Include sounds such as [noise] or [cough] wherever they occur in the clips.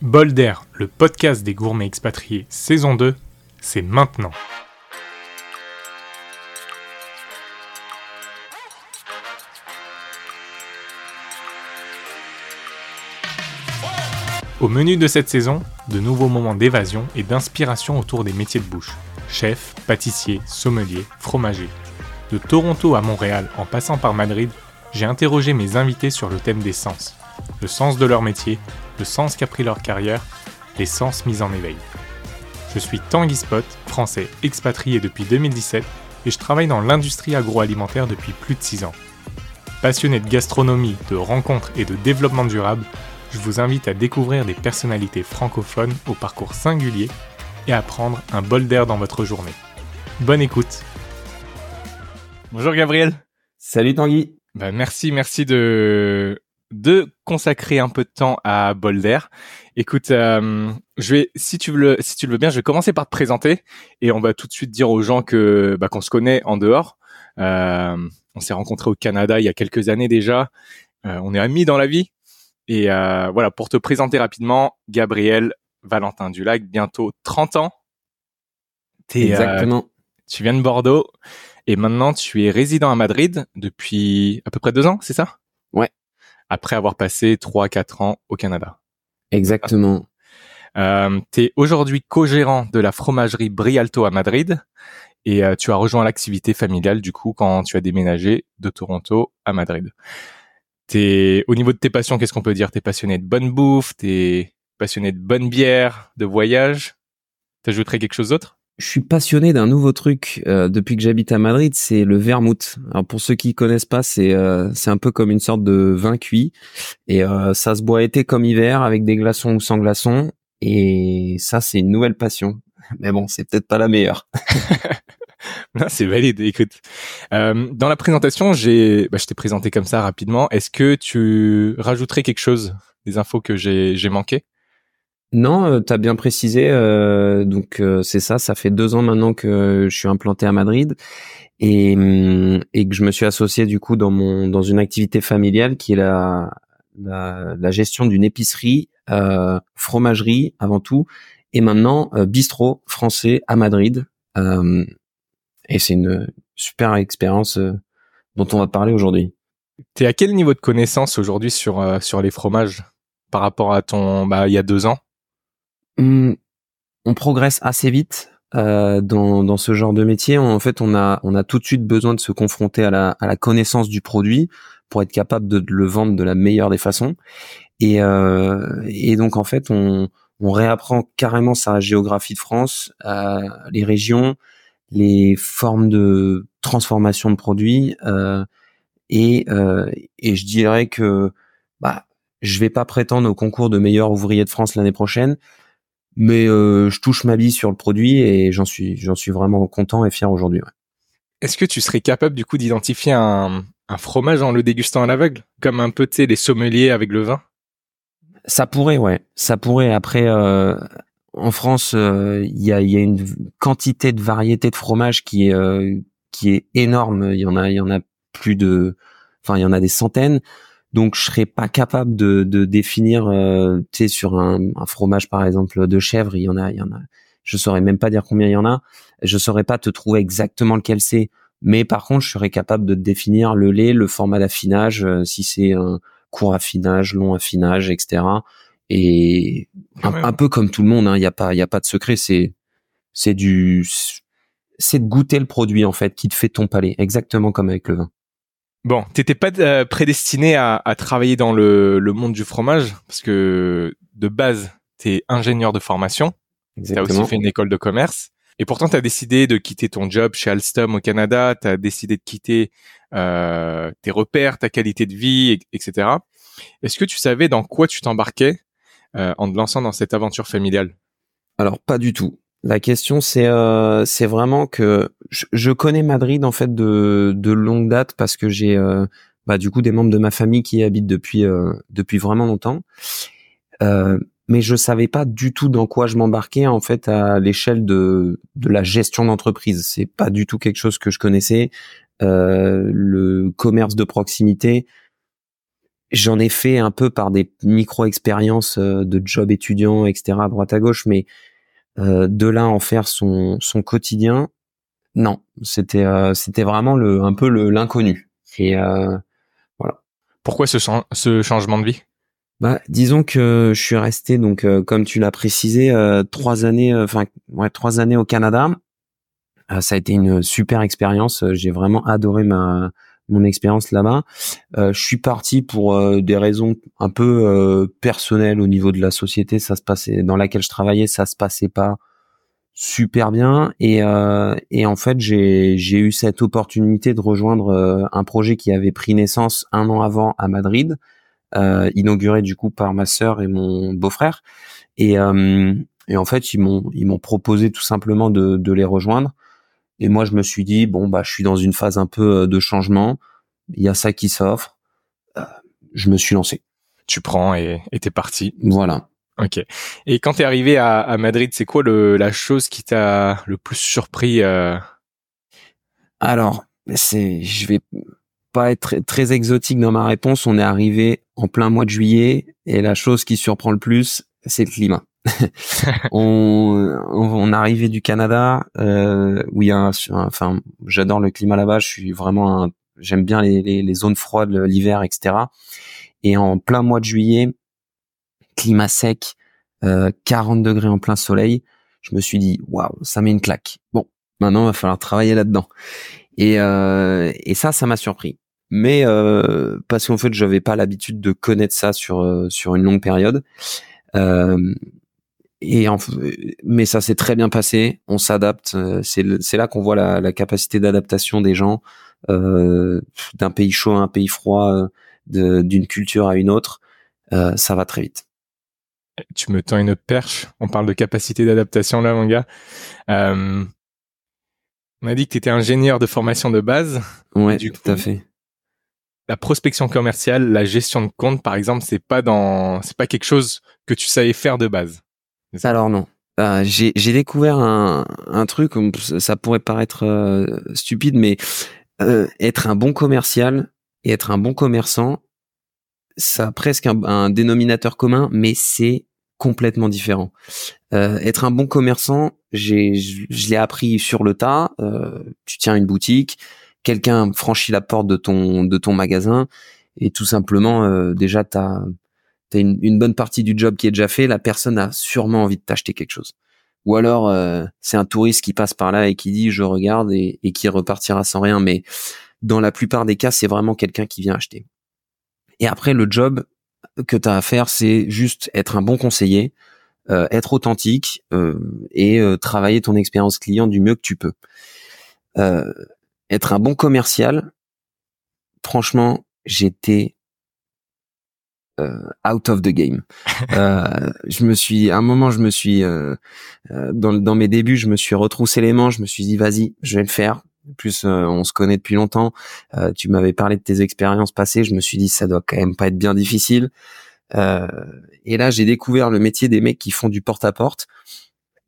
Bol d'air, le podcast des gourmets expatriés, saison 2, c'est maintenant. Au menu de cette saison, de nouveaux moments d'évasion et d'inspiration autour des métiers de bouche. Chef, pâtissier, sommelier, fromager. De Toronto à Montréal en passant par Madrid, j'ai interrogé mes invités sur le thème des sens. Le sens de leur métier, le sens qu'a pris leur carrière, les sens mis en éveil. Je suis Tanguy Spot, français expatrié depuis 2017 et je travaille dans l'industrie agroalimentaire depuis plus de 6 ans. Passionné de gastronomie, de rencontres et de développement durable, je vous invite à découvrir des personnalités francophones au parcours singulier et à prendre un bol d'air dans votre journée. Bonne écoute Bonjour Gabriel Salut Tanguy bah, Merci, merci de, de consacrer un peu de temps à Bolder. Écoute, euh, je vais, si tu veux, si tu le veux bien, je vais commencer par te présenter et on va tout de suite dire aux gens que bah, qu'on se connaît en dehors. Euh, on s'est rencontrés au Canada il y a quelques années déjà. Euh, on est amis dans la vie et euh, voilà pour te présenter rapidement, Gabriel Valentin Dulac, bientôt 30 ans. Es, Exactement. tu viens de Bordeaux et maintenant tu es résident à Madrid depuis à peu près deux ans, c'est ça? Ouais après avoir passé 3-4 ans au Canada. Exactement. Euh, tu es aujourd'hui co-gérant de la fromagerie Brialto à Madrid et euh, tu as rejoint l'activité familiale du coup quand tu as déménagé de Toronto à Madrid. T'es au niveau de tes passions, qu'est-ce qu'on peut dire? T'es passionné de bonne bouffe, t'es passionné de bonne bière, de voyage? T'ajouterais quelque chose d'autre? Je suis passionné d'un nouveau truc euh, depuis que j'habite à Madrid, c'est le vermouth. Alors pour ceux qui connaissent pas, c'est euh, c'est un peu comme une sorte de vin cuit et euh, ça se boit été comme hiver avec des glaçons ou sans glaçons et ça c'est une nouvelle passion. [laughs] Mais bon, c'est peut-être pas la meilleure. [laughs] c'est valide. Écoute, dans la présentation, j'ai, bah, je t'ai présenté comme ça rapidement. Est-ce que tu rajouterais quelque chose, des infos que j'ai j'ai manqué non, euh, tu as bien précisé. Euh, donc euh, c'est ça, ça fait deux ans maintenant que je suis implanté à Madrid et, hum, et que je me suis associé du coup dans mon dans une activité familiale qui est la la, la gestion d'une épicerie, euh, fromagerie avant tout, et maintenant bistrot français à Madrid. et c'est une super expérience dont on va parler aujourd'hui. T'es à quel niveau de connaissance aujourd'hui sur sur les fromages par rapport à ton bah il y a deux ans? On progresse assez vite euh, dans, dans ce genre de métier. En fait, on a, on a tout de suite besoin de se confronter à la, à la connaissance du produit pour être capable de, le vendre de la meilleure des façons. Et, euh, et donc, en fait, on, on réapprend carrément sa géographie de France, euh, les régions, les formes de transformation de produits. Euh, et, euh, et je dirais que bah, je vais pas prétendre au concours de meilleur ouvrier de France l'année prochaine, mais euh, je touche ma vie sur le produit et j'en suis j'en suis vraiment content et fier aujourd'hui. Est-ce que tu serais capable du coup d'identifier un, un fromage en le dégustant à l'aveugle, comme un peu tu sais les sommeliers avec le vin? Ça pourrait, ouais, ça pourrait. Après, euh, en France, euh, il y, a, y, a, une quantité de variétés de fromages qui est qui est énorme. Il y en a il y en a plus de, enfin il y en a des centaines. Donc je serais pas capable de, de définir, euh, tu sais, sur un, un, fromage par exemple de chèvre, il y en a, il y en a. Je saurais même pas dire combien il y en a. Je saurais pas te trouver exactement lequel c'est. Mais par contre, je serais capable de définir le lait, le format d'affinage, euh, si c'est un court affinage, long affinage, etc. Et un, peu comme tout le monde, hein, il n'y a pas, il y a pas de secret. C'est, c'est du, c'est de goûter le produit en fait qui te fait ton palais, exactement comme avec le vin. Bon, t'étais pas euh, prédestiné à, travailler dans le, monde du fromage parce que de base, t'es ingénieur de formation. T'as aussi fait une école de commerce. Et pourtant, t'as décidé de quitter ton job chez Alstom au Canada. T'as décidé de quitter euh, tes repères, ta qualité de vie, etc. Est-ce que tu savais dans quoi tu t'embarquais euh, en te lançant dans cette aventure familiale? Alors, pas du tout. La question, c'est euh, c'est vraiment que je, connais Madrid en fait de, de longue date parce que j'ai euh, bah, du coup des membres de ma famille qui y habitent depuis euh, depuis vraiment longtemps. Euh, mais je savais pas du tout dans quoi je m'embarquais en fait à l'échelle de de la gestion d'entreprise. C'est pas du tout quelque chose que je connaissais. le commerce de proximité, j'en ai fait un peu par des micro-expériences de job étudiant, etc., à droite à gauche, mais de là en faire son, son quotidien, non, c'était c'était vraiment le un peu le l'inconnu. Et voilà. Pourquoi ce, ce changement de vie? Bah, disons que je suis resté donc comme tu l'as précisé trois années, enfin ouais trois années au Canada. ça a été une super expérience. J'ai vraiment adoré ma mon expérience là-bas. Euh, je suis parti pour euh, des raisons un peu euh, personnelles au niveau de la société. Ça se passait dans laquelle je travaillais, ça se passait pas super bien. Et, et en fait, j'ai eu cette opportunité de rejoindre un projet qui avait pris naissance un an avant à Madrid, inauguré du coup par ma sœur et mon beau-frère. Et et en fait, ils m'ont ils m'ont proposé tout simplement de de les rejoindre. Et moi, je me suis dit, bon, bah, je suis dans une phase un peu euh, de changement. Il y a ça qui s'offre. Euh, je me suis lancé. Tu prends et t'es parti. Voilà. Ok. Et quand t'es arrivé à, à Madrid, c'est quoi le, la chose qui t'a le plus surpris euh... Alors, c'est, je vais pas être très, très, exotique dans ma réponse. On est arrivé en plein mois de juillet et la chose qui surprend le plus, c'est le climat. [laughs] on, on, arrivait du Canada euh, où enfin j'adore le climat là-bas je suis vraiment j'aime bien les, zones froides l'hiver etc et en plein mois de juillet climat sec euh, 40 degrés en plein soleil je me suis dit waouh ça met une claque. Bon maintenant il va falloir travailler là-dedans. Et, euh, et ça ça m'a surpris. Mais euh, parce qu'en fait j'avais pas l'habitude de connaître ça sur euh, sur une longue période. Euh, et en, mais ça s'est très bien passé. On s'adapte. Euh, c'est là qu'on voit la, la capacité d'adaptation des gens euh, d'un pays chaud à un pays froid, euh, d'une culture à une autre. Euh, ça va très vite. Tu me tends une perche. On parle de capacité d'adaptation là, mon gars. Euh, on a dit que tu étais ingénieur de formation de base. Ouais, du tout à fait. La prospection commerciale, la gestion de compte, par exemple, c'est pas dans, c'est pas quelque chose que tu savais faire de base. Alors non. Euh, j'ai découvert un, un, truc, ça pourrait paraître euh, stupide, mais euh, être un bon commercial et être un bon commerçant, ça a presque un, dénominateur commun, mais c'est complètement différent. être un bon commerçant, j'ai, je l'ai appris sur le tas. tu tiens une boutique, quelqu'un franchit la porte de ton de ton magasin et tout simplement déjà t'as t'as une, une bonne partie du job qui est déjà fait, la personne a sûrement envie de t'acheter quelque chose. Ou alors euh, c'est un touriste qui passe par là et qui dit je regarde et, qui repartira sans rien. Mais dans la plupart des cas, c'est vraiment quelqu'un qui vient acheter. Et après, le job que tu as à faire, c'est juste être un bon conseiller, euh, être authentique euh, et travailler ton expérience client du mieux que tu peux. Être un bon commercial, franchement, j'étais out of the game. [laughs] euh, je me suis, à un moment, je me suis, euh, euh, dans, dans mes débuts, je me suis retroussé les manches. Je me suis dit, vas-y, je vais le faire. plus, on se connaît depuis longtemps. tu m'avais parlé de tes expériences passées. Je me suis dit, ça doit quand même pas être bien difficile. et là, j'ai découvert le métier des mecs qui font du porte-à-porte.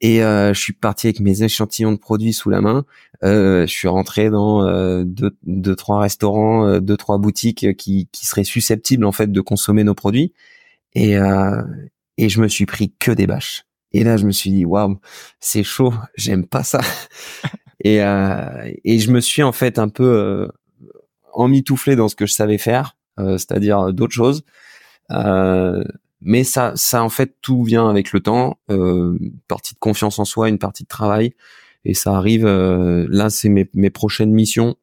Et euh, je suis parti avec mes échantillons de produits sous la main. Euh, je suis rentré dans euh, deux, deux, trois restaurants, euh, deux, trois boutiques qui, qui seraient susceptibles en fait de consommer nos produits. Et, euh, et je me suis pris que des bâches. Et là, je me suis dit, waouh, c'est chaud, j'aime pas ça. [laughs] et, euh, et je me suis en fait un peu euh, emmitouflé dans ce que je savais faire, c'est-à-dire d'autres choses. Euh, mais ça, ça en fait, tout vient avec le temps. Euh, une partie de confiance en soi, une partie de travail, et ça arrive. Euh, là, c'est mes, mes prochaines missions.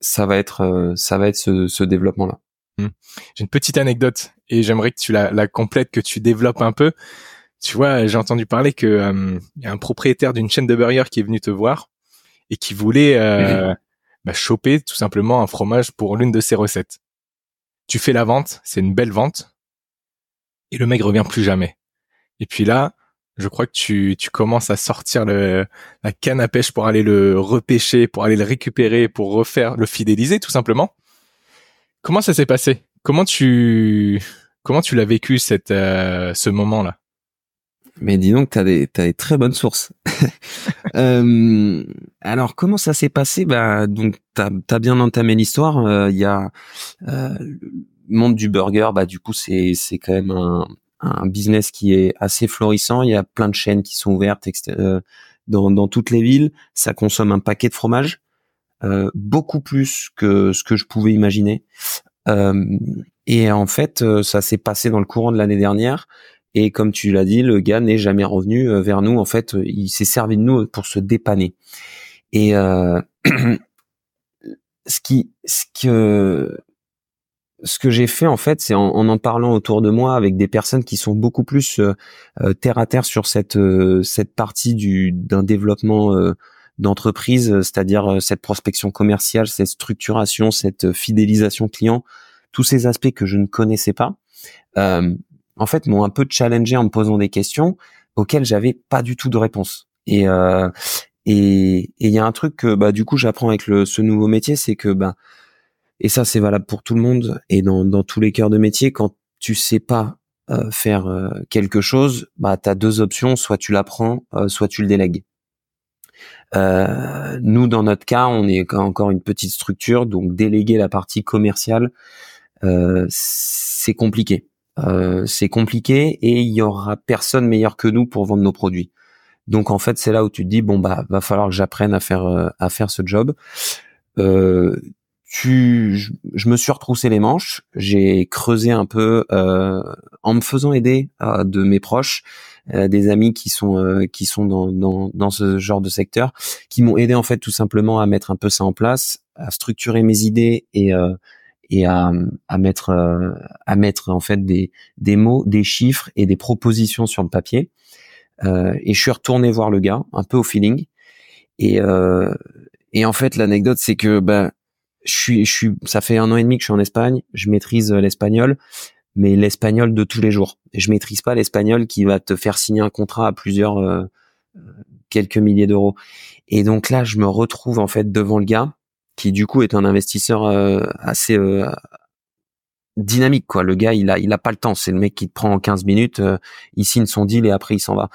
Ça va être, euh, ça va être ce, ce développement-là. Hmm. J'ai une petite anecdote et j'aimerais que tu la, la complètes, que tu développes un peu. Tu vois, j'ai entendu parler que euh, y a un propriétaire d'une chaîne de burgers qui est venu te voir et qui voulait euh, bah, choper tout simplement un fromage pour l'une de ses recettes. Tu fais la vente, c'est une belle vente, et le mec revient plus jamais. Et puis là, je crois que tu, tu commences à sortir le, la canne à pêche pour aller le repêcher, pour aller le récupérer, pour refaire, le fidéliser tout simplement. Comment ça s'est passé? Comment tu comment tu l'as vécu cette euh, ce moment-là? Mais dis donc, t'as des t'as des très bonnes sources. [laughs] euh, alors comment ça s'est passé? Bah donc t'as as bien entamé l'histoire. Il euh, y a euh, monde du burger, bah du coup c'est c'est quand même un, un business qui est assez florissant. Il y a plein de chaînes qui sont ouvertes euh, dans, dans toutes les villes. Ça consomme un paquet de fromage, euh, beaucoup plus que ce que je pouvais imaginer. Euh, et en fait, ça s'est passé dans le courant de l'année dernière. Et comme tu l'as dit, le gars n'est jamais revenu vers nous. En fait, il s'est servi de nous pour se dépanner. Et [clears throat] ce qui, ce que, ce que j'ai fait en fait, c'est en, en, parlant autour de moi avec des personnes qui sont beaucoup plus euh, euh terre à terre sur cette euh, cette partie du d'un développement euh, d'entreprise, c'est-à-dire cette prospection commerciale, cette structuration, cette fidélisation client, tous ces aspects que je ne connaissais pas. en fait, m'ont un peu challengé en me posant des questions auxquelles j'avais pas du tout de réponse. Et et il y a un truc que bah du coup j'apprends avec le, ce nouveau métier, c'est que bah et ça c'est valable pour tout le monde et dans, tous les cœurs de métier, quand tu sais pas euh, faire euh, quelque chose, bah as deux options, soit tu l'apprends, euh, soit tu le délègues. Nous dans notre cas, on est encore une petite structure, donc déléguer la partie commerciale, c'est compliqué. c'est compliqué et il y aura personne meilleur que nous pour vendre nos produits. Donc en fait, c'est là où tu te dis bon bah va falloir que j'apprenne à faire à faire ce job. Tu, je, me suis retroussé les manches, j'ai creusé un peu euh, en me faisant aider euh, de mes proches, euh, des amis qui sont euh, qui sont dans, dans, dans ce genre de secteur, qui m'ont aidé en fait tout simplement à mettre un peu ça en place, à structurer mes idées et euh, et à, à mettre à mettre en fait des des mots, des chiffres et des propositions sur le papier. et je suis retourné voir le gars un peu au feeling et et en fait l'anecdote c'est que ben je suis, ça fait un an et demi que je suis en Espagne. Je maîtrise euh, l'espagnol, mais l'espagnol de tous les jours. Je maîtrise pas l'espagnol qui va te faire signer un contrat à plusieurs euh, euh, quelques milliers d'euros. Et donc là, je me retrouve en fait devant le gars qui du coup est un investisseur assez dynamique quoi. Le gars, il a, il a pas le temps. C'est le mec qui te prend en 15 minutes, il signe son deal et après il s'en va.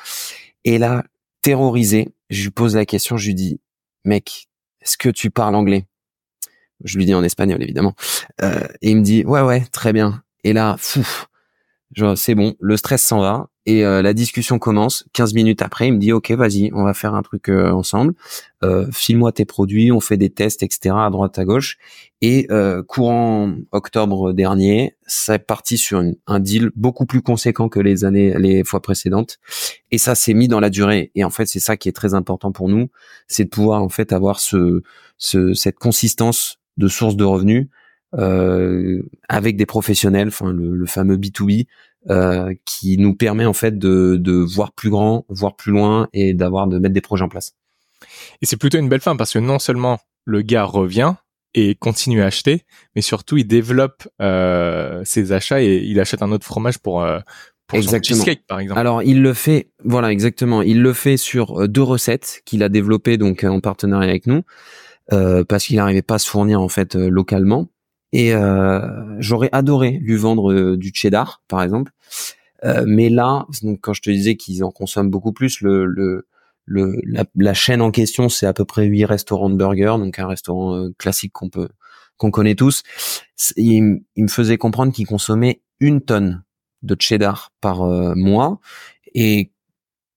Et là, terrorisé, je lui pose la question, je lui dis, mec, est-ce que tu parles anglais? Je lui dis en espagnol évidemment. Euh, et il me dit ouais ouais très bien. Et là, fou, c'est bon, le stress s'en va et euh, la discussion commence. 15 minutes après, il me dit ok vas-y, on va faire un truc euh, ensemble. Euh, File-moi tes produits, on fait des tests etc à droite à gauche. Et euh, courant octobre dernier, c'est parti sur un deal beaucoup plus conséquent que les années, les fois précédentes. Et ça s'est mis dans la durée. Et en fait, c'est ça qui est très important pour nous, c'est de pouvoir en fait avoir ce, ce cette consistance de sources de revenus euh, avec des professionnels, enfin le, fameux B2B, euh, qui nous permet en fait de, de voir plus grand, voir plus loin et d'avoir de mettre des projets en place. Et c'est plutôt une belle fin parce que non seulement le gars revient et continue à acheter, mais surtout il développe euh, ses achats et il achète un autre fromage pour euh, pour exactement. cheesecake par exemple. Alors il le fait, voilà exactement, il le fait sur euh, deux recettes qu'il a développées donc en partenariat avec nous. Euh, parce qu'il n'arrivait pas à se fournir en fait euh, localement. Et euh, j'aurais adoré lui vendre du cheddar, par exemple. mais là, donc quand je te disais qu'ils en consomment beaucoup plus, le, le, le la, chaîne en question, c'est à peu près huit restaurants de burgers, donc un restaurant classique qu'on peut qu'on connaît tous. Il, il, me faisait comprendre qu'il consommait une tonne de cheddar par mois. Et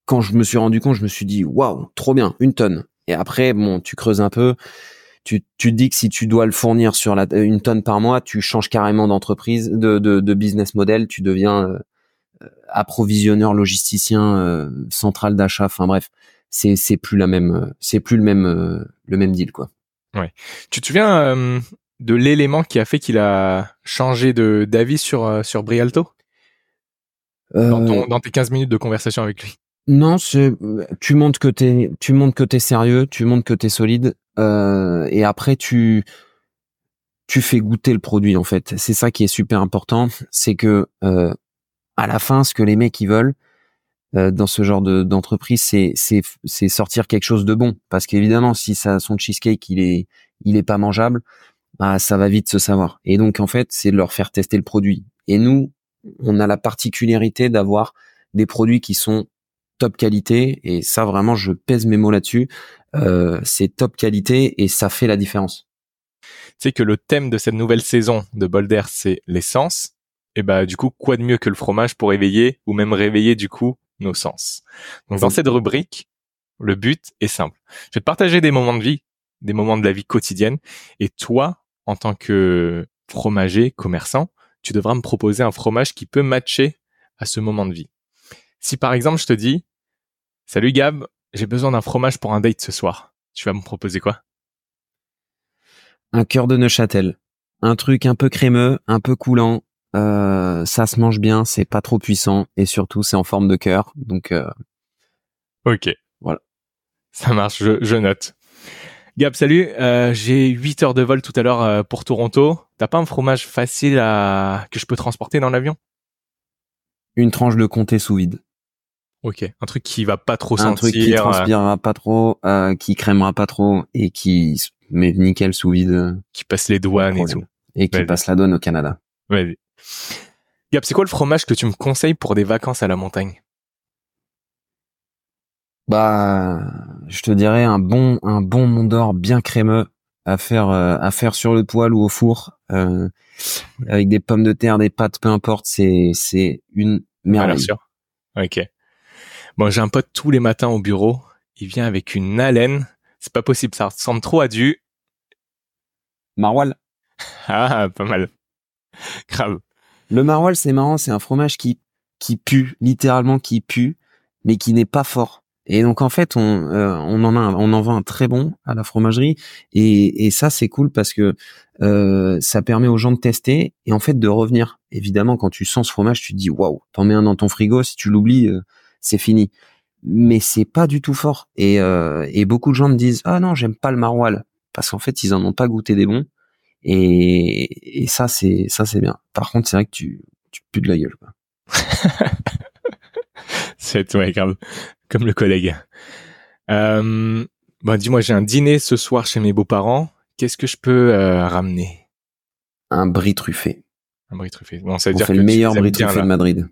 quand je me suis rendu compte, je me suis dit waouh, trop bien, une tonne. Et après, bon, tu creuses un peu. Tu, tu dis que si tu dois le fournir sur la, une tonne par mois, tu changes carrément d'entreprise, de, de, de, business model. Tu deviens euh, approvisionneur, logisticien, euh, central d'achat. Enfin bref, c'est c'est plus la même, c'est plus le même euh, le même deal quoi. Ouais. Tu te souviens de l'élément qui a fait qu'il a changé de d'avis sur sur Brialto? Dans, ton, dans tes 15 minutes de conversation avec lui non, tu montres que t'es tu montres que t'es sérieux, tu montres que t'es solide, euh, et après tu tu fais goûter le produit en fait. C'est ça qui est super important, c'est que euh, à la fin, ce que les mecs ils veulent euh, dans ce genre de d'entreprise, c'est c'est c'est sortir quelque chose de bon. Parce qu'évidemment, si ça son cheesecake il est il est pas mangeable, bah ça va vite se savoir. Et donc en fait, c'est de leur faire tester le produit. Et nous, on a la particularité d'avoir des produits qui sont top qualité et ça vraiment je pèse mes mots là-dessus. Euh, c'est top qualité et ça fait la différence. sais que le thème de cette nouvelle saison de Bolder, c'est l'essence. Et bah du coup, quoi de mieux que le fromage pour éveiller ou même réveiller du coup nos sens? Donc dans cette rubrique, le but est simple. Je vais te partager des moments de vie, des moments de la vie quotidienne, et toi, en tant que fromager, commerçant, tu devras me proposer un fromage qui peut matcher à ce moment de vie. Si par exemple je te dis, salut Gab, j'ai besoin d'un fromage pour un date ce soir, tu vas me proposer quoi? Un cœur de Neuchâtel. Un truc un peu crémeux, un peu coulant. Euh, ça se mange bien, c'est pas trop puissant et surtout c'est en forme de cœur. Donc euh... ok, voilà, ça marche, je, je note. Gab, salut. Euh, j'ai 8 heures de vol tout à l'heure euh, pour Toronto. T'as pas un fromage facile à que je peux transporter dans l'avion? Une tranche de comté sous vide. Ok, un truc qui va pas trop un sentir. Un truc qui transpirera pas trop, euh, qui crémera pas trop et qui met nickel sous vide. Qui passe les douanes et tout. Et qui passe la douane au Canada. Ouais. Gab, c'est quoi le fromage que tu me conseilles pour des vacances à la montagne? Bah, je te dirais un bon un bon Mont d'Or bien crémeux à faire euh, à faire sur le poêle ou au four euh, avec des pommes de terre, des pâtes, peu importe, c'est c'est une merveille. bien sûr. Ok. Bon, j'ai un pote tous les matins au bureau. Il vient avec une haleine. C'est pas possible, ça ressemble trop à du maroilles. [laughs] Ah, pas mal. [laughs] Grave. Le maroilles, c'est marrant, c'est un fromage qui qui pue, littéralement qui pue, mais qui n'est pas fort. Et donc en fait, on, euh, on en a, on en vend un très bon à la fromagerie, et, et ça c'est cool parce que euh, ça permet aux gens de tester et en fait de revenir. Évidemment, quand tu sens ce fromage, tu te dis waouh, t'en mets un dans ton frigo, si tu l'oublies, euh, c'est fini. Mais c'est pas du tout fort. Et, euh, et beaucoup de gens me disent ah non, j'aime pas le maroilles parce qu'en fait ils en ont pas goûté des bons. Et, et ça c'est ça c'est bien. Par contre, c'est vrai que tu tu pues de la gueule. [laughs] C'est ouais, grave comme le collègue. Euh, bah, dis-moi, j'ai un dîner ce soir chez mes beaux-parents. Qu'est-ce que je peux euh, ramener? Un brie truffé. Un brie truffé. Bon, ça veut On dire fait que le meilleur brie truffé de Madrid.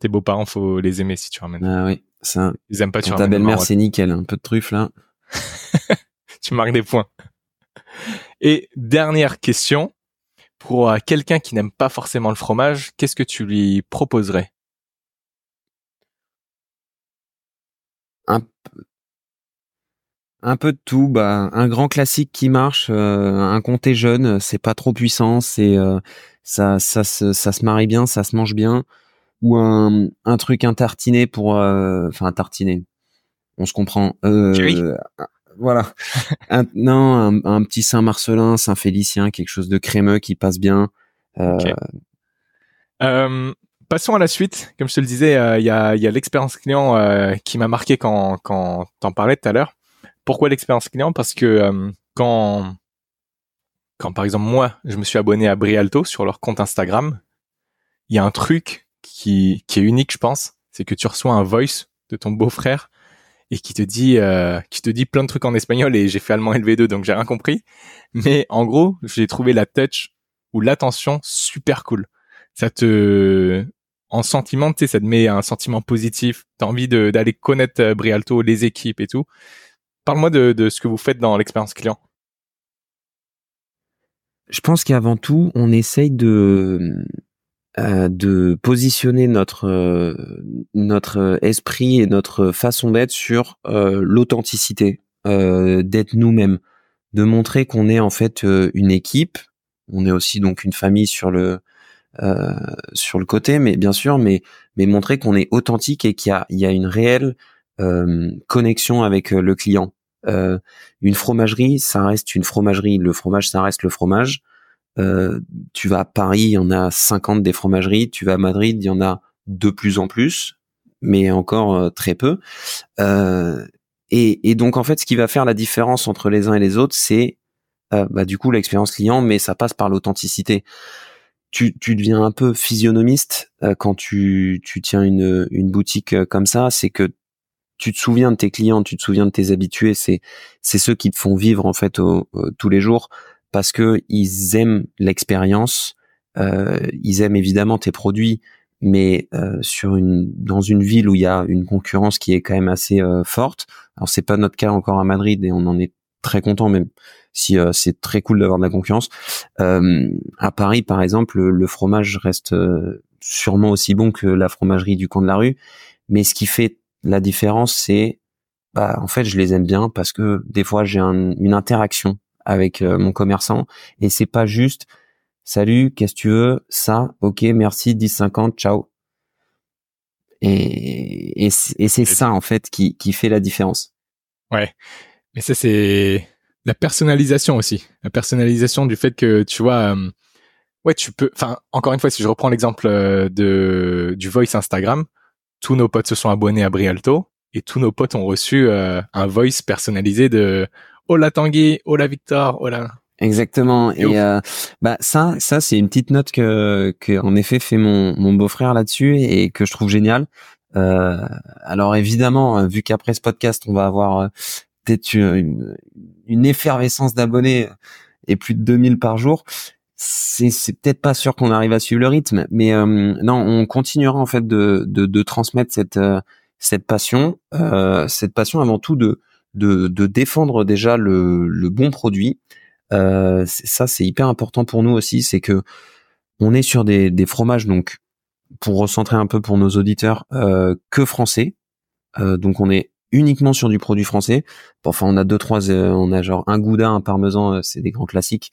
Tes beaux-parents, faut les aimer si tu ramènes. Ah oui, ça. Ils aiment pas. Tu ta belle-mère, c'est nickel. Un peu de truffe là. [laughs] tu marques des points. Et dernière question pour euh, quelqu'un qui n'aime pas forcément le fromage, qu'est-ce que tu lui proposerais? Un, un peu de tout. Bah, un grand classique qui marche, euh, un comté jeune, c'est pas trop puissant, c'est euh, ça, ça, se, ça se marie bien, ça se mange bien. Ou un, un truc intartiné pour, euh, enfin un tartiné. On se comprend. Euh, voilà. [laughs] un, non, un, un, petit Saint-Marcelin, Saint-Félicien, quelque chose de crémeux qui passe bien. Okay. Euh, passons à la suite. Comme je te le disais, euh, il y a, y a l'expérience client euh, qui m'a marqué quand, quand t'en parlais tout à l'heure. Pourquoi l'expérience client? Parce que euh, quand, quand par exemple moi, je me suis abonné à Brialto sur leur compte Instagram, il y a un truc qui, qui est unique, je pense, c'est que tu reçois un voice de ton beau-frère et qui te dit euh, qui te dit plein de trucs en espagnol et j'ai fait allemand LV2 donc j'ai rien compris mais en gros j'ai trouvé la touch ou l'attention super cool ça te en sentiment, tu sais, ça te met un sentiment positif. T'as envie d'aller connaître euh, Brialto, les équipes et tout. Parle-moi de, de, ce que vous faites dans l'expérience client. Je pense qu'avant tout, on essaye de de positionner notre euh, notre esprit et notre façon d'être sur euh, l'authenticité, euh, d'être nous-mêmes, de montrer qu'on est en fait euh, une équipe. On est aussi donc une famille sur le euh, sur le côté, mais bien sûr, mais mais montrer qu'on est authentique et qu'il y a il y a une réelle euh, connexion avec euh, le client. Euh, une fromagerie, ça reste une fromagerie. Le fromage, ça reste le fromage. Euh, tu vas à Paris, il y en a 50 des fromageries. Tu vas à Madrid, il y en a de plus en plus, mais encore euh, très peu. Et, et, donc en fait, ce qui va faire la différence entre les uns et les autres, c'est bah, du coup l'expérience client, mais ça passe par l'authenticité tu, tu deviens un peu physionomiste euh, quand tu, tu tiens une, une boutique euh, comme ça, c'est que tu te souviens de tes clients, tu te souviens de tes habitués, c'est c'est ceux qui te font vivre en fait au, tous les jours parce que ils aiment l'expérience, euh, ils aiment évidemment tes produits, mais euh, sur une dans une ville où il y a une concurrence qui est quand même assez euh, forte. Alors c'est pas notre cas encore à Madrid et on en est très content même si c'est très cool d'avoir de la concurrence. à Paris, par exemple, le, fromage reste sûrement aussi bon que la fromagerie du coin de la rue, mais ce qui fait la différence, c'est bah en fait je les aime bien parce que des fois j'ai une interaction avec mon commerçant et c'est pas juste salut, qu'est-ce que tu veux? Ça, ok, merci, 10,50, ciao. Et, et, c'est ça en fait qui, qui fait la différence. Ouais, mais ça c'est la personnalisation aussi, la personnalisation du fait que tu vois, euh, ouais, tu peux. Enfin, encore une fois, si je reprends l'exemple euh, de du voice Instagram, tous nos potes se sont abonnés à Brialto et tous nos potes ont reçu euh, un voice personnalisé de Hola Tanguy, Hola Victor, Hola. Exactement. Et, euh, bah ça, ça c'est une petite note que, que en effet fait mon, mon beau-frère là-dessus et que je trouve génial. Euh, alors évidemment, euh, vu qu'après ce podcast, on va avoir euh, peut-être une, une, effervescence d'abonnés et plus de 2000 par jour. C'est, c'est peut-être pas sûr qu'on arrive à suivre le rythme, mais euh, non, on continuera en fait de, de, de transmettre cette cette passion, cette passion avant tout de de, de défendre déjà le, le bon produit, euh, ça, c'est hyper important pour nous aussi, c'est que on est sur des, des, fromages, donc pour recentrer un peu pour nos auditeurs, euh, que français. Euh, donc on est uniquement sur du produit français. enfin, on a deux trois, euh, on a genre un gouda, un parmesan, euh, c'est des grands classiques,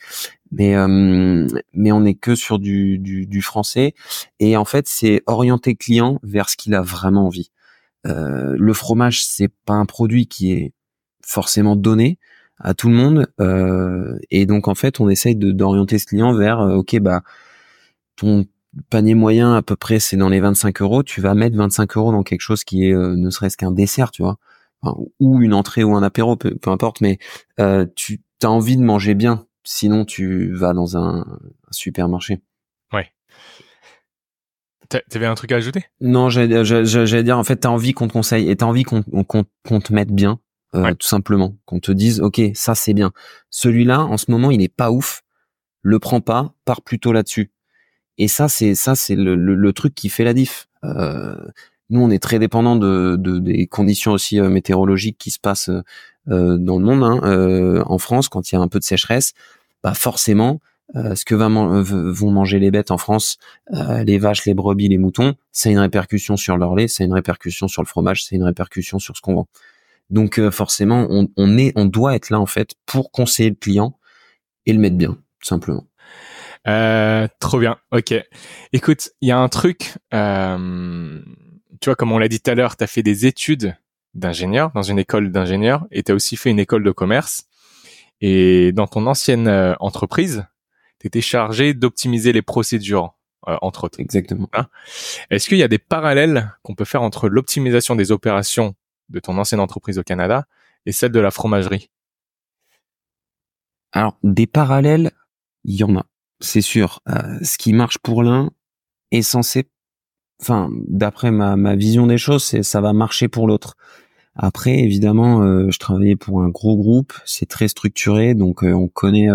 mais mais on est que sur du, du, du français. Et en fait, c'est orienter client vers ce qu'il a vraiment envie. le fromage, c'est pas un produit qui est forcément donné à tout le monde. Euh, et donc en fait, on essaye de d'orienter ce client vers euh, ok bah ton panier moyen à peu près c'est dans les 25 euros. Tu vas mettre 25 euros dans quelque chose qui est euh, ne serait-ce qu'un dessert, tu vois, ou une entrée ou un apéro, peu, importe. Mais tu as envie de manger bien. Sinon, tu vas dans un, supermarché. Ouais. T'avais un truc à ajouter? Non, j'allais dire en fait t'as envie qu'on te conseille et t'as envie qu'on qu'on te mette bien euh, tout simplement. Qu'on te dise, ok, ça c'est bien. Celui-là, en ce moment, il est pas ouf. Le prends pas, pars plutôt là-dessus. Et ça, c'est ça, c'est le, le, truc qui fait la diff. Euh, nous, on est très dépendant de, de, des conditions aussi euh, météorologiques qui se passent euh, dans le monde. Hein. en France, quand il y a un peu de sécheresse, bah forcément, ce que va vont manger les bêtes en France, les vaches, les brebis, les moutons, ça a une répercussion sur leur lait, ça a une répercussion sur le fromage, c'est une répercussion sur ce qu'on vend. Donc euh, forcément, on, on, est, on doit être là en fait pour conseiller le client et le mettre bien, tout simplement. Euh, trop bien. Ok. Écoute, il y a un truc. Euh, tu vois, comme on l'a dit tout à l'heure, tu as fait des études d'ingénieur dans une école d'ingénieur et tu as aussi fait une école de commerce. Et dans ton ancienne euh, entreprise, tu étais chargé d'optimiser les procédures, euh, entre autres. Exactement. Hein? Est-ce qu'il y a des parallèles qu'on peut faire entre l'optimisation des opérations de ton ancienne entreprise au Canada et celle de la fromagerie Alors, des parallèles, il y en a, c'est sûr. Euh, ce qui marche pour l'un est censé, enfin, d'après ma, ma vision des choses, c'est ça va marcher pour l'autre. Après, évidemment, euh, je travaillais pour un gros groupe, c'est très structuré, donc euh, on connaît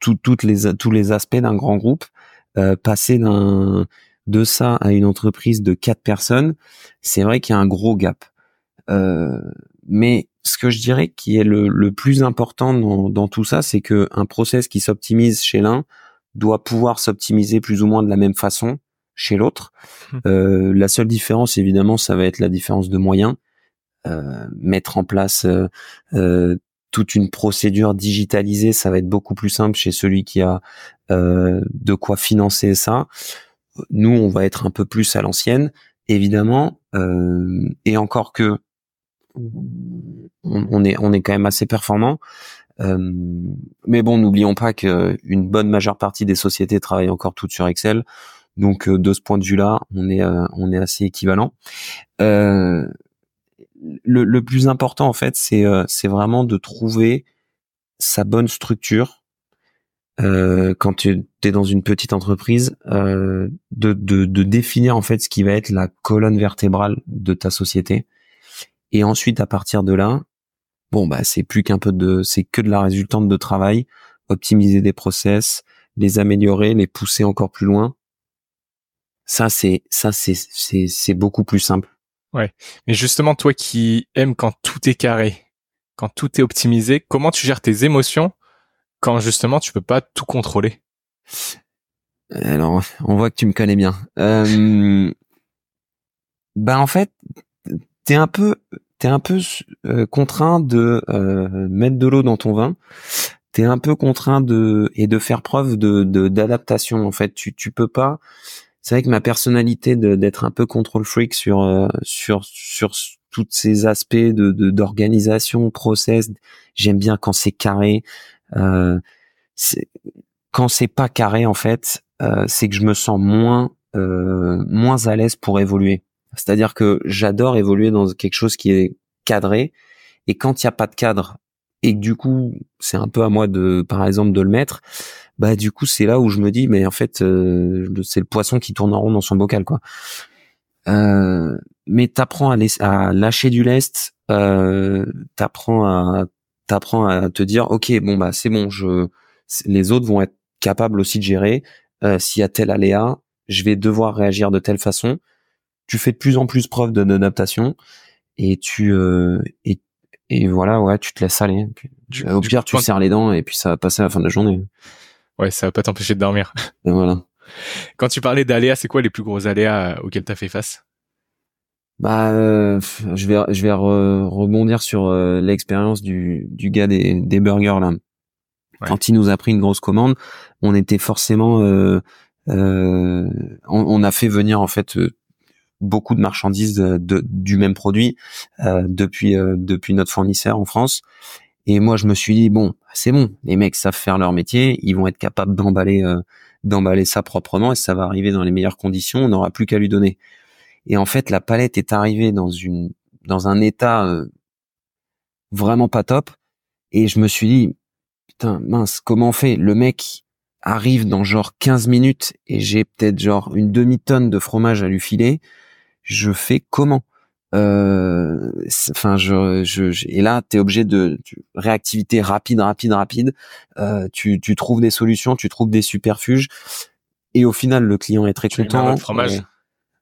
toutes les, tous les aspects d'un grand groupe. passer d'un de ça à une entreprise de quatre personnes, c'est vrai qu'il y a un gros gap. Euh, mais ce que je dirais qui est le, plus important dans, tout ça, c'est que un process qui s'optimise chez l'un doit pouvoir s'optimiser plus ou moins de la même façon chez l'autre. Mmh. Euh, la seule différence, évidemment, ça va être la différence de moyens. Euh, mettre en place toute une procédure digitalisée, ça va être beaucoup plus simple chez celui qui a de quoi financer ça. Nous, on va être un peu plus à l'ancienne, évidemment, euh, et encore que on, est on est quand même assez performant. Euh, mais bon, n'oublions pas qu'une bonne majeure partie des sociétés travaillent encore toutes sur Excel. Donc euh, de ce point de vue-là, on est on est assez équivalent. le, le plus important en fait, c'est c'est vraiment de trouver sa bonne structure euh, quand tu es dans une petite entreprise, euh, de, de, de, définir en fait ce qui va être la colonne vertébrale de ta société. Et ensuite, à partir de là, bon bah c'est plus qu'un peu de, c'est que de la résultante de travail, optimiser des process, les améliorer, les pousser encore plus loin. Ça c'est ça c'est c'est c'est beaucoup plus simple. Ouais, mais justement toi qui aimes quand tout est carré, quand tout est optimisé, comment tu gères tes émotions quand justement tu peux pas tout contrôler Alors, on voit que tu me connais bien. Euh, bah en fait, t'es un peu, t'es un peu euh, contraint de euh, mettre de l'eau dans ton vin. T'es un peu contraint de et de faire preuve de d'adaptation. en fait, tu tu peux pas. C'est vrai que ma personnalité d'être un peu control freak sur euh, sur sur tous ces aspects de d'organisation, process. J'aime bien quand c'est carré. Euh, quand c'est pas carré, en fait, euh, c'est que je me sens moins euh, moins à l'aise pour évoluer. C'est-à-dire que j'adore évoluer dans quelque chose qui est cadré. Et quand il n'y a pas de cadre et que du coup c'est un peu à moi de, par exemple, de le mettre, bah du coup c'est là où je me dis mais en fait euh, c'est le poisson qui tourne en rond dans son bocal quoi. Euh, mais t'apprends à, à lâcher du lest, euh, t'apprends à t'apprends à te dire ok bon bah c'est bon je les autres vont être capables aussi de gérer euh, s'il y a tel aléa je vais devoir réagir de telle façon. Tu fais de plus en plus preuve d'adaptation et tu euh, et, et voilà ouais tu te laisses aller. Au pire tu serres les dents et puis ça va passer à la fin de la journée. Ouais ça va pas t'empêcher de dormir. [laughs] Et voilà. Quand tu parlais d'aléas c'est quoi les plus gros aléas auxquels tu as fait face? Bah, euh, je vais je vais rebondir sur euh, l'expérience du du gars des des burgers là. Quand il nous a pris une grosse commande, on était forcément euh, on, on, a fait venir en fait beaucoup de marchandises de, du même produit depuis depuis notre fournisseur en France. Et moi, je me suis dit bon, c'est bon, les mecs savent faire leur métier, ils vont être capables d'emballer d'emballer ça proprement et ça va arriver dans les meilleures conditions. On n'aura plus qu'à lui donner. Et en fait, la palette est arrivée dans une dans un état euh, vraiment pas top. Et je me suis dit, putain, mince, comment on fait? Le mec arrive dans genre 15 minutes et j'ai peut-être genre une demi-tonne de fromage à lui filer. Je fais comment? Euh, Enfin, je, je, et là, t'es obligé de réactivité rapide, rapide, rapide. Euh, tu, tu trouves des solutions, tu trouves des superfuges. Et au final, le client est très content. fromage.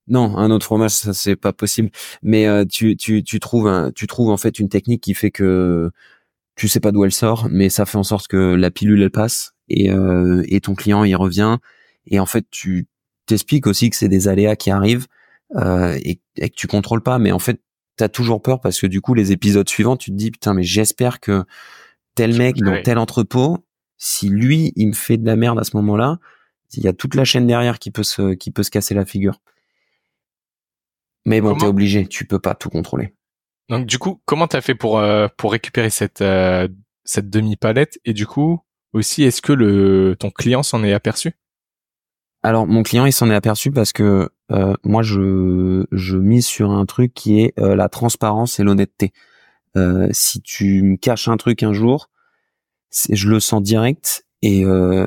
Non, un autre fromage, ça c'est pas possible. Mais euh, tu, tu, tu trouves un, tu trouves en fait une technique qui fait que tu sais pas d'où elle sort, mais ça fait en sorte que la pilule elle passe et, euh, et ton client il revient. Et en fait, tu t'expliques aussi que c'est des aléas qui arrivent euh, et, que tu contrôles pas. Mais en fait, t'as toujours peur parce que du coup, les épisodes suivants, tu te dis putain, mais j'espère que tel mec dans tel entrepôt, si lui il me fait de la merde à ce moment-là, il y a toute la chaîne derrière qui peut se qui peut se casser la figure. Mais bon, t'es obligé, tu peux pas tout contrôler. Donc du coup, comment t'as fait pour euh, pour récupérer cette euh, cette demi palette et du coup aussi est-ce que le ton client s'en est aperçu? Alors mon client il s'en est aperçu parce que euh, moi je je mise sur un truc qui est la transparence et l'honnêteté. si tu me caches un truc un jour, je le sens direct et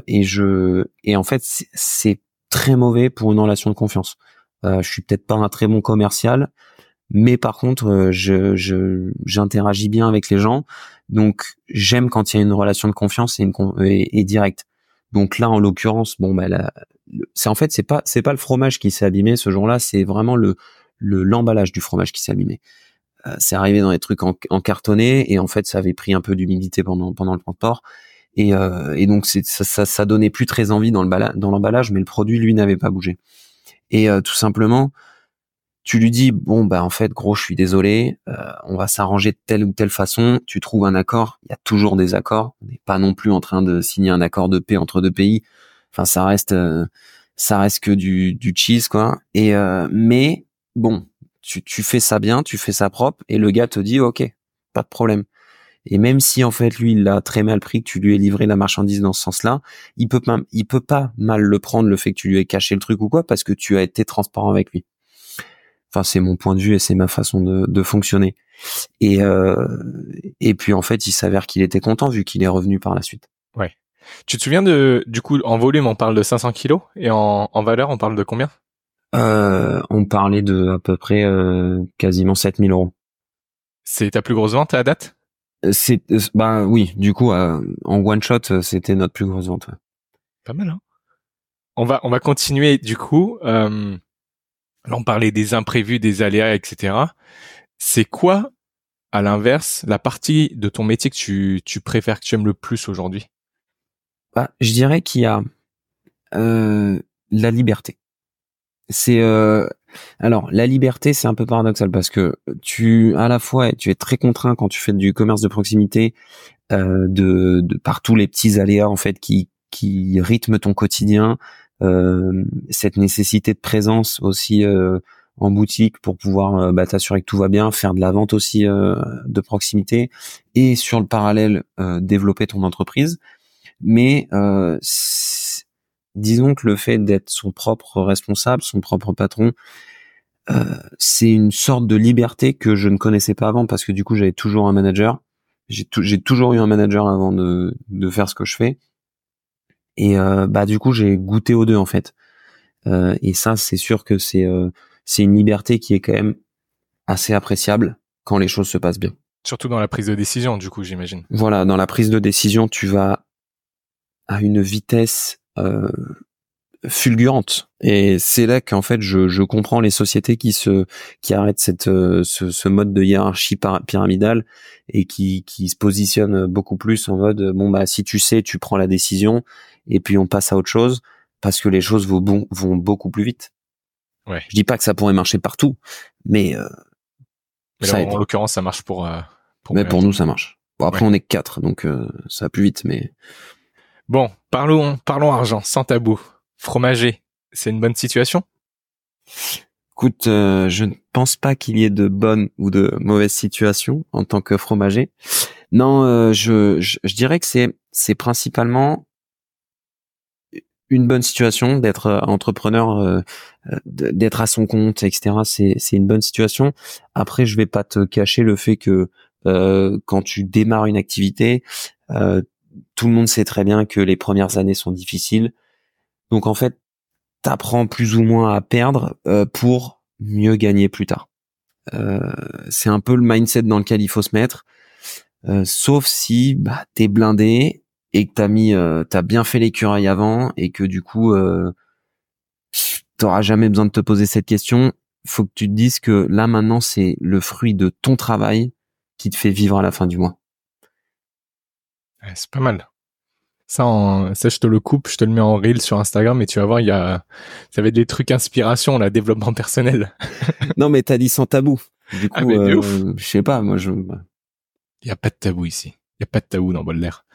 et je et en fait c'est très mauvais pour une relation de confiance. Euh, je suis peut-être pas un très bon commercial, mais par contre, euh, je, j'interagis bien avec les gens. Donc, j'aime quand il y a une relation de confiance et, une, et, directe. Donc là, en l'occurrence, bon, bah, c'est en fait, c'est pas, c'est pas le fromage qui s'est abîmé ce jour-là, c'est vraiment le, le l'emballage du fromage qui s'est abîmé. Euh, c'est arrivé dans des trucs en, en, cartonné et en fait, ça avait pris un peu d'humidité pendant pendant le transport. Et, euh, et donc, ça, ça, ça, donnait plus très envie dans le dans l'emballage, mais le produit lui n'avait pas bougé. Et euh, tout simplement, tu lui dis bon bah en fait gros je suis désolé, euh, on va s'arranger de telle ou telle façon. Tu trouves un accord. Il y a toujours des accords. On n'est pas non plus en train de signer un accord de paix entre deux pays. Enfin ça reste euh, ça reste que du, du cheese quoi. Et mais bon, tu, tu fais ça bien, tu fais ça propre et le gars te dit ok, pas de problème. Et même si en fait lui il a très mal pris que tu lui aies livré la marchandise dans ce sens-là, il peut pas, il peut pas mal le prendre le fait que tu lui aies caché le truc ou quoi parce que tu as été transparent avec lui. Enfin c'est mon point de vue et c'est ma façon de, de fonctionner. Et euh, et puis en fait il s'avère qu'il était content vu qu'il est revenu par la suite. Ouais. Tu te souviens de du coup en volume on parle de 500 kilos et en, en valeur on parle de combien? Euh, On parlait de à peu près euh, quasiment 7000 euros. C'est ta plus grosse vente à date? C'est bah oui du coup euh, en one shot euh, c'était notre plus grosse vente pas mal hein. On va on va continuer du coup euh, là on parlait des imprévus des aléas etc c'est quoi à l'inverse, la partie de ton métier que tu, tu préfères, que tu aimes le plus aujourd'hui? Bah, Je dirais qu'il y a euh, la liberté. C'est euh, alors la liberté, c'est un peu paradoxal parce que tu à la fois tu es très contraint quand tu fais du commerce de proximité euh, de, de par tous les petits aléas en fait qui qui rythment ton quotidien, euh, cette nécessité de présence aussi euh, en boutique pour pouvoir euh, bah, t'assurer que tout va bien, faire de la vente aussi euh, de proximité et sur le parallèle euh, développer ton entreprise. Mais disons que le fait d'être son propre responsable, son propre patron, c'est une sorte de liberté que je ne connaissais pas avant parce que du coup j'avais toujours un manager. J'ai, j'ai toujours eu un manager avant de, de faire ce que je fais. Et bah du coup j'ai goûté aux deux en fait. et ça c'est sûr que c'est c'est une liberté qui est quand même assez appréciable quand les choses se passent bien. Surtout dans la prise de décision, du coup, j'imagine. Voilà, dans la prise de décision, tu vas à une vitesse euh, fulgurante, et c'est là qu'en fait, je, je, comprends les sociétés qui se qui arrêtent cette euh, ce, ce, mode de hiérarchie pyramidale et qui qui se positionnent beaucoup plus en mode bon bah si tu sais, tu prends la décision et puis on passe à autre chose parce que les choses vont, bon, vont beaucoup plus vite. Ouais. Je dis pas que ça pourrait marcher partout, mais, euh, mais là, en l'occurrence, ça marche pour. Euh, pour mais pour nous, ça marche. Bon, après, on est quatre, donc euh, ça va plus vite, mais. Bon, parlons, parlons argent, sans tabou. Fromager, c'est une bonne situation? Écoute, euh, je ne pense pas qu'il y ait de bonnes ou de mauvaises situations en tant que fromager. Non, euh, je, je, je, dirais que c'est c'est principalement une bonne situation d'être euh, entrepreneur, euh, euh, d'être à son compte, etc. C'est c'est une bonne situation. Après, je vais pas te cacher le fait que quand tu démarres une activité, tout le monde sait très bien que les premières années sont difficiles. Donc en fait, t'apprends plus ou moins à perdre pour mieux gagner plus tard. c'est un peu le mindset dans lequel il faut se mettre. sauf si bah, t'es blindé et que t'as mis, euh, t'as bien fait l'écureuil avant et que du coup, euh, t'auras jamais besoin de te poser cette question. Faut que tu te dises que là maintenant, c'est le fruit de ton travail qui te fait vivre à la fin du mois. C'est pas mal. Ça, ça, je te le coupe, je te le mets en reel sur Instagram et tu vas voir, il y a, ça va être des trucs inspiration, là, développement personnel. [laughs] non, mais t'as dit sans tabou. Du ah, coup, euh, je sais pas, moi, je. Il y a pas de tabou ici. Il y a pas de tabou dans Bol d'air.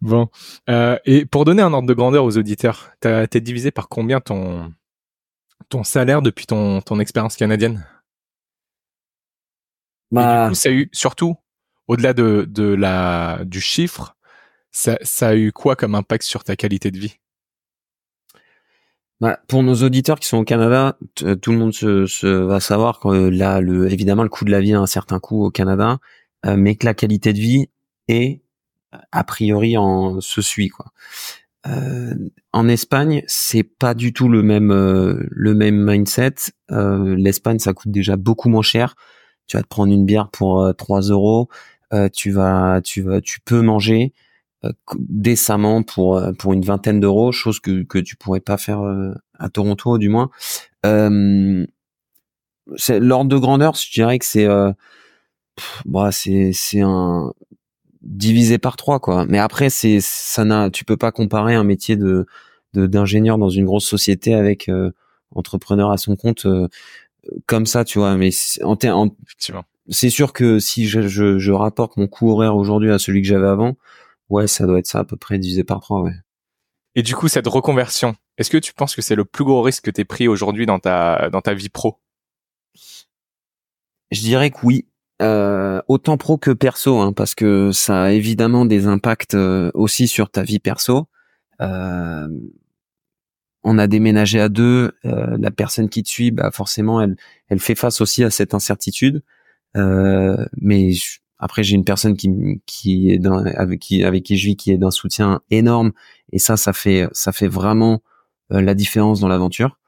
Bon. Euh, et pour donner un ordre de grandeur aux auditeurs, t'es divisé par combien ton ton salaire depuis ton ton expérience canadienne? Bah... du coup, ça a eu surtout au-delà du chiffre, ça a eu quoi comme impact sur ta qualité de vie? Bah, pour nos auditeurs qui sont au Canada, tout le monde va savoir que là, le, évidemment, le coût de la vie a un certain coût au Canada, euh, mais que la qualité de vie est a priori en se suit quoi. Euh, en Espagne, c'est pas du tout le même euh, mindset. Euh, L'Espagne, ça coûte déjà beaucoup moins cher. Tu vas te prendre une bière pour 3 euros. Tu vas, tu vas, tu peux manger décemment pour pour une vingtaine d'euros, chose que que tu pourrais pas faire à Toronto du moins. c'est l'ordre de grandeur, je dirais que c'est bah c'est c'est un divisé par trois quoi. Mais après c'est ça n'a tu peux pas comparer un métier de d'ingénieur dans une grosse société avec euh, entrepreneur à son compte euh, comme ça, tu vois. Mais en, en c'est sûr que si je, je, je, rapporte mon coût horaire aujourd'hui à celui que j'avais avant, ouais, ça doit être ça à peu près divisé par trois, ouais. Et du coup, cette reconversion, est-ce que tu penses que c'est le plus gros risque que tu pris aujourd'hui dans ta dans ta vie pro? Je dirais que oui. Euh, autant pro que perso, hein, parce que ça a évidemment des impacts euh, aussi sur ta vie perso. Euh, on a déménagé à deux, la personne qui te suit, bah forcément, elle, elle fait face aussi à cette incertitude. Mais après, j'ai une personne qui, qui est dans, avec qui avec qui je vis, qui est d'un soutien énorme, et ça, ça fait ça fait vraiment la différence dans l'aventure.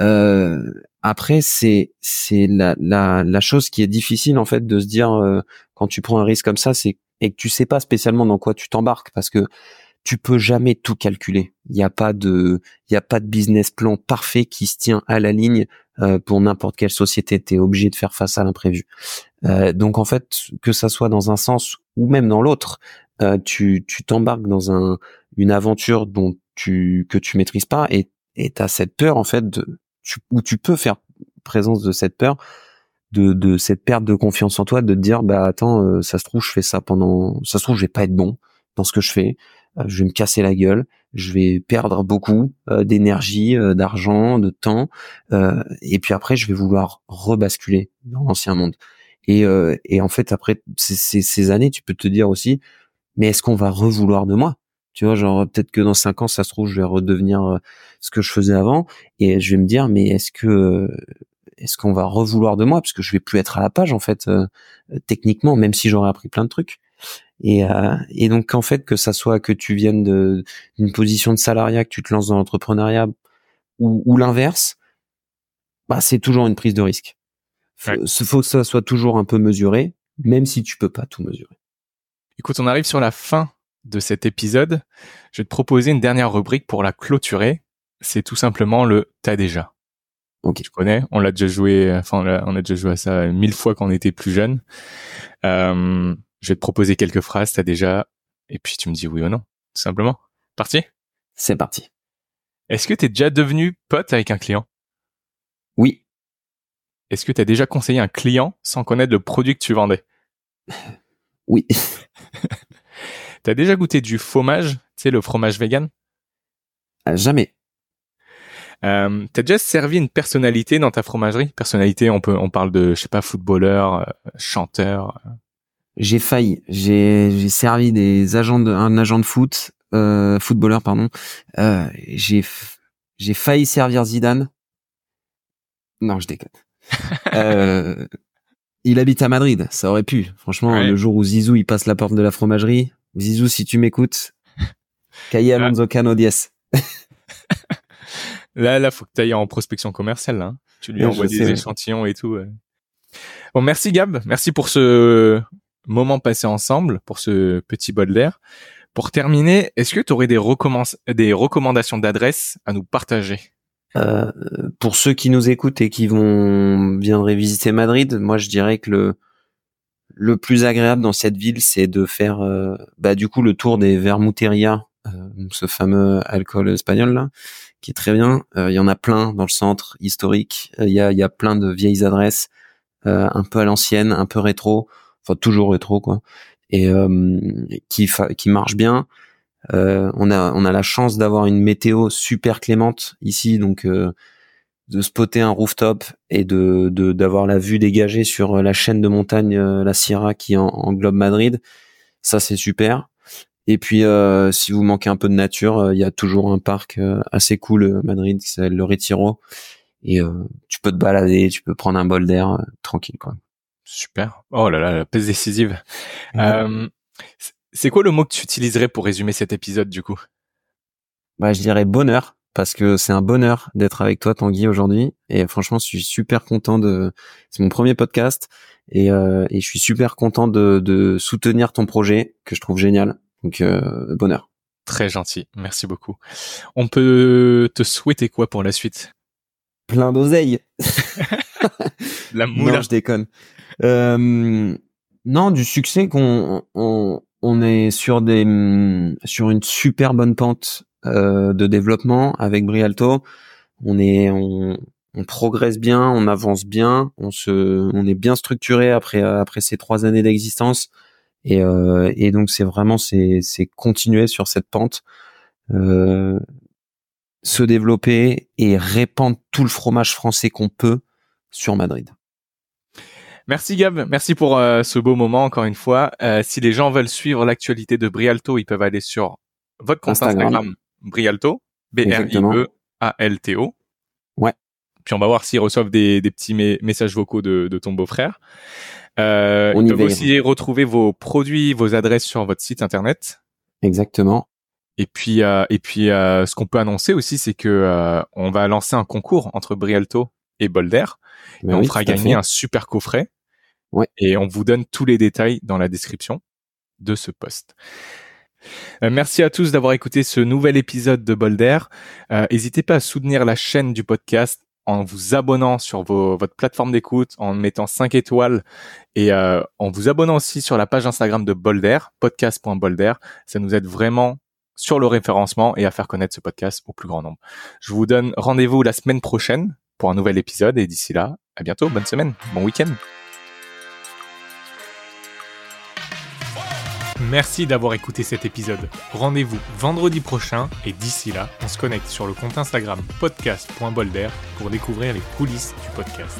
Euh, après, c'est c'est la, la, la chose qui est difficile en fait de se dire euh, quand tu prends un risque comme ça, c'est et que tu sais pas spécialement dans quoi tu t'embarques parce que tu peux jamais tout calculer. Il n'y a pas de, il a pas de business plan parfait qui se tient à la ligne euh, pour n'importe quelle société. Tu es obligé de faire face à l'imprévu. Euh, donc en fait, que ça soit dans un sens ou même dans l'autre, euh, tu tu t'embarques dans un une aventure dont tu que tu maîtrises pas et et t'as cette peur en fait de tu, où tu peux faire présence de cette peur de, de cette perte de confiance en toi de te dire bah attends euh, ça se trouve je fais ça pendant ça se trouve je vais pas être bon dans ce que je fais je vais me casser la gueule je vais perdre beaucoup euh, d'énergie d'argent de temps et puis après je vais vouloir rebasculer dans l'ancien monde. Et, et en fait après ces, ces années tu peux te dire aussi mais est-ce qu'on va revouloir de moi? Tu vois, genre peut-être que dans cinq ans, ça se trouve, je vais redevenir ce que je faisais avant, et je vais me dire, mais est-ce que est-ce qu'on va revouloir de moi? Parce que je vais plus être à la page en fait euh, techniquement même si j'aurais appris plein de trucs et, euh, et donc en fait que ça soit que tu viennes d'une position de salariat que tu te lances dans l'entrepreneuriat ou, ou l'inverse bah c'est toujours une prise de risque Il faut que ça soit toujours un peu mesuré même si tu peux pas tout mesurer écoute on arrive sur la fin de cet épisode je vais te proposer une dernière rubrique pour la clôturer c'est tout simplement le t'as déjà Ok. Tu connais On l'a déjà joué. Enfin, on a, déjà joué à ça mille fois quand on était plus jeune. Euh, je vais te proposer quelques phrases. T'as déjà et puis tu me dis oui ou non, tout simplement. Parti? C'est parti. Est-ce que tu es déjà devenu pote avec un client? Oui. Est-ce que tu as déjà conseillé un client sans connaître le produit que tu vendais? [laughs] Oui. [laughs] T'as déjà goûté du fromage, tu sais, le fromage vegan? Jamais. Euh, T'as déjà servi une personnalité dans ta fromagerie? Personnalité, on peut, on parle de, je sais pas, footballeur, euh, chanteur. J'ai failli. J'ai, servi des agents de, un agent de foot, euh, footballeur pardon. Euh, j'ai, j'ai failli servir Zidane. Non, je déconne. [laughs] euh, il habite à Madrid, ça aurait pu. Franchement, le jour où Zizou il passe la porte de la fromagerie, Zizou, si tu m'écoutes, ah. Alonso Cano Diez. [laughs] Là, là, faut que tu ailles en prospection commerciale. Là. Hein. Tu lui envoies des échantillons et tout. Bon, merci Gab. Merci pour ce moment passé ensemble, pour ce petit bol d'air. Pour terminer, est-ce que tu aurais des, recommandations d'adresses à nous partager? Euh, Pour ceux qui nous écoutent et qui vont viendraient visiter Madrid, moi je dirais que le le plus agréable dans cette ville, c'est de faire euh, bah, du coup le tour des Vermuteria, euh, ce fameux alcool espagnol là, qui est très bien. Euh, il y en a plein dans le centre historique. Il y, a, y a plein de vieilles adresses, un peu à l'ancienne, un peu rétro, enfin toujours rétro quoi, et qui qui marchent bien. on a on a la chance d'avoir une météo super clémente ici, donc de spotter un rooftop et de d'avoir la vue dégagée sur la chaîne de montagne la Sierra qui englobe Madrid. Ça c'est super. Et puis, euh, si vous manquez un peu de nature, euh, il y a toujours un parc euh, assez cool à Madrid qui s'appelle le Retiro. Et tu peux te balader, tu peux prendre un bol d'air tranquille, quoi. Super. Oh là là, la peste décisive. c'est quoi le mot que tu utiliserais pour résumer cet épisode, du coup? Bah, je dirais bonheur, parce que c'est un bonheur d'être avec toi, Tanguy, aujourd'hui. Et franchement, je suis super content de. C'est mon premier podcast, et, et je suis super content de, de soutenir ton projet que je trouve génial. Donc euh, bonheur. Très gentil, merci beaucoup. On peut te souhaiter quoi pour la suite? Plein d'oseilles. [laughs] [laughs] la moula. Non, je déconne. Euh, non, du succès qu'on on, on, est sur des sur une super bonne pente euh, de développement avec Brialto. On est on, on progresse bien, on avance bien, on se on est bien structuré après après ces trois années d'existence. Et, euh, et donc c'est vraiment c'est c'est continuer sur cette pente, euh, se développer et répandre tout le fromage français qu'on peut sur Madrid. Merci Gab, merci pour euh, ce beau moment encore une fois. Euh, si les gens veulent suivre l'actualité de Brialto, ils peuvent aller sur votre compte Instagram, Brialto, B-R-I-E-A-L-T-O. Ouais. Puis on va voir s'ils reçoivent des, des petits messages vocaux de, de ton beau-frère. Euh, On ils aussi retrouver vos produits, vos adresses sur votre site internet. Exactement. Et puis, euh, et puis, euh, ce qu'on peut annoncer aussi, c'est que euh, on va lancer un concours entre Brialto et Bolder. Ben on fera gagner un super coffret. Ouais. Et on vous donne tous les détails dans la description de ce post. Euh, merci à tous d'avoir écouté ce nouvel épisode de Bolder. Euh, n'hésitez pas à soutenir la chaîne du podcast en vous abonnant sur votre plateforme d'écoute, en mettant 5 étoiles et euh, en vous abonnant aussi sur la page Instagram de Bolder, podcast.bolder. Ça nous aide vraiment sur le référencement et à faire connaître ce podcast au plus grand nombre. Je vous donne rendez-vous la semaine prochaine un nouvel épisode et d'ici là, à bientôt, bonne semaine, bon week-end. Merci d'avoir écouté cet épisode. Rendez-vous vendredi prochain et d'ici là, on se connecte sur le compte Instagram podcast.bolder pour découvrir les coulisses du podcast.